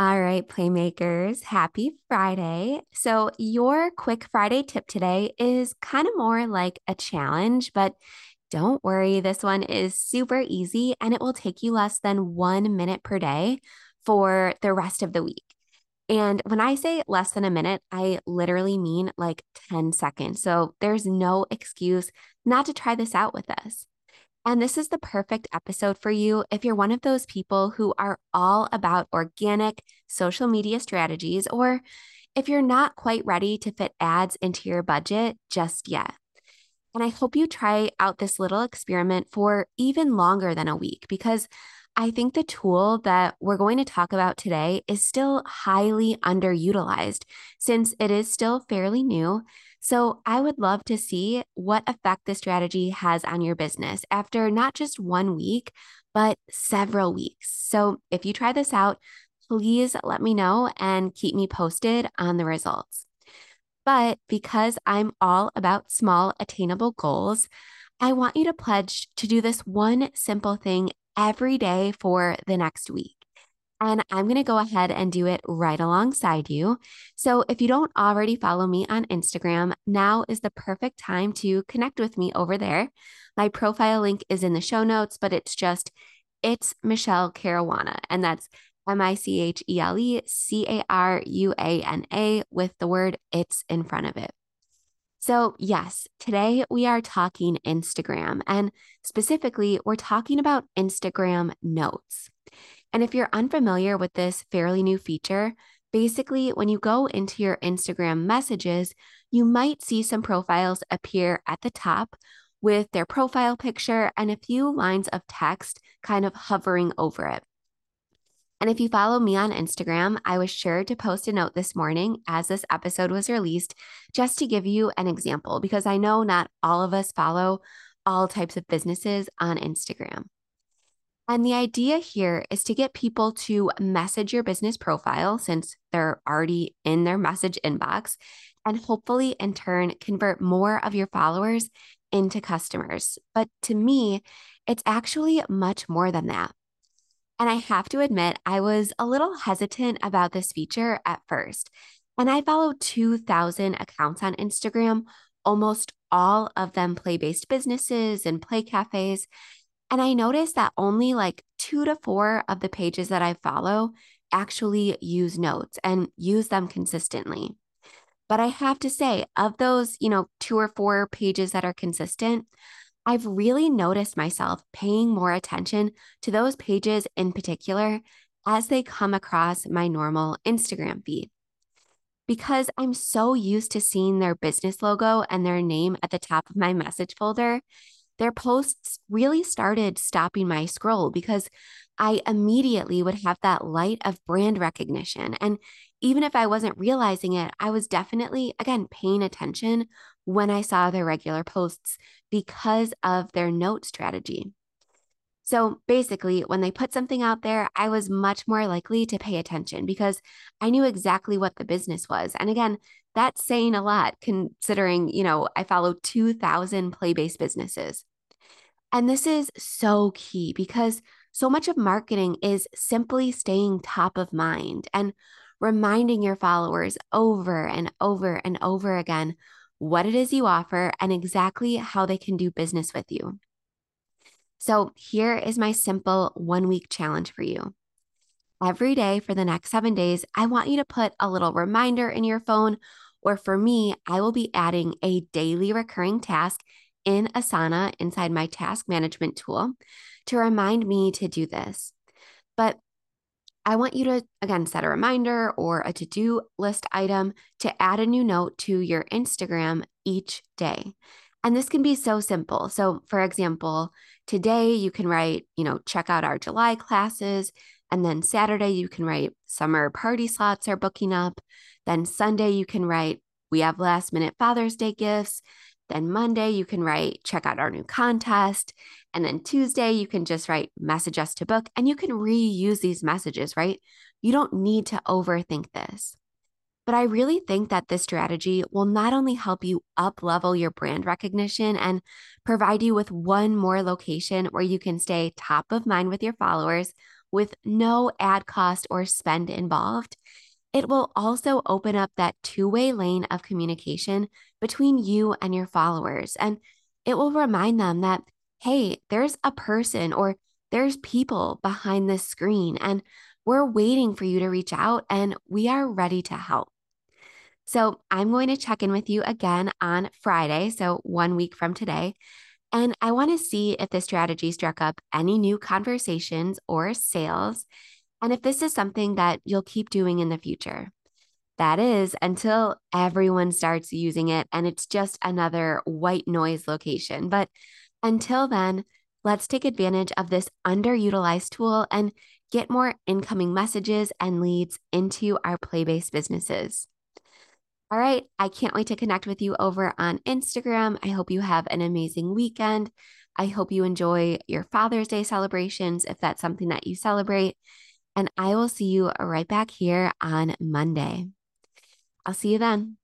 All right, playmakers, happy Friday. So, your quick Friday tip today is kind of more like a challenge, but don't worry, this one is super easy and it will take you less than one minute per day for the rest of the week. And when I say less than a minute, I literally mean like 10 seconds. So, there's no excuse not to try this out with us. And this is the perfect episode for you if you're one of those people who are all about organic social media strategies, or if you're not quite ready to fit ads into your budget just yet. And I hope you try out this little experiment for even longer than a week because I think the tool that we're going to talk about today is still highly underutilized since it is still fairly new so I would love to see what effect this strategy has on your business after not just one week, but several weeks. So if you try this out, please let me know and keep me posted on the results. But because I'm all about small, attainable goals, I want you to pledge to do this one simple thing every day for the next week. And I'm going to go ahead and do it right alongside you. So if you don't already follow me on Instagram, now is the perfect time to connect with me over there. My profile link is in the show notes, but it's just, it's Michele Caruana. And that's M I C H E L E C A R U A N A with the word it's in front of it. So, yes, today we are talking Instagram, and specifically, we're talking about Instagram notes. And if you're unfamiliar with this fairly new feature, basically, when you go into your Instagram messages, you might see some profiles appear at the top with their profile picture and a few lines of text kind of hovering over it. And if you follow me on Instagram, I was sure to post a note this morning as this episode was released, just to give you an example, because I know not all of us follow all types of businesses on Instagram. And the idea here is to get people to message your business profile since they're already in their message inbox, and hopefully, in turn, convert more of your followers into customers. But to me, it's actually much more than that. And I have to admit, I was a little hesitant about this feature at first. And I follow 2,000 accounts on Instagram, almost all of them play based businesses and play cafes. And I noticed that only like two to four of the pages that I follow actually use notes and use them consistently. But I have to say, of those, you know, two or four pages that are consistent, I've really noticed myself paying more attention to those pages in particular as they come across my normal Instagram feed. Because I'm so used to seeing their business logo and their name at the top of my message folder, their posts really started stopping my scroll because I immediately would have that light of brand recognition. And even if I wasn't realizing it, I was definitely, again, paying attention when I saw their regular posts because of their note strategy. So basically, when they put something out there, I was much more likely to pay attention because I knew exactly what the business was. And again, that's saying a lot considering, you know, I follow 2,000 play based businesses. And this is so key because so much of marketing is simply staying top of mind and reminding your followers over and over and over again what it is you offer and exactly how they can do business with you. So, here is my simple one week challenge for you. Every day for the next seven days, I want you to put a little reminder in your phone, or for me, I will be adding a daily recurring task in Asana inside my task management tool to remind me to do this. But I want you to, again, set a reminder or a to do list item to add a new note to your Instagram each day. And this can be so simple. So, for example, today you can write, you know, check out our July classes. And then Saturday, you can write summer party slots are booking up. Then Sunday, you can write, we have last minute Father's Day gifts. Then Monday, you can write, check out our new contest. And then Tuesday, you can just write, message us to book, and you can reuse these messages, right? You don't need to overthink this. But I really think that this strategy will not only help you up level your brand recognition and provide you with one more location where you can stay top of mind with your followers with no ad cost or spend involved. It will also open up that two way lane of communication between you and your followers. And it will remind them that, hey, there's a person or there's people behind this screen, and we're waiting for you to reach out and we are ready to help. So I'm going to check in with you again on Friday, so one week from today. And I want to see if this strategy struck up any new conversations or sales, and if this is something that you'll keep doing in the future. That is until everyone starts using it and it's just another white noise location. But until then, let's take advantage of this underutilized tool and get more incoming messages and leads into our play based businesses. All right. I can't wait to connect with you over on Instagram. I hope you have an amazing weekend. I hope you enjoy your Father's Day celebrations if that's something that you celebrate. And I will see you right back here on Monday. I'll see you then.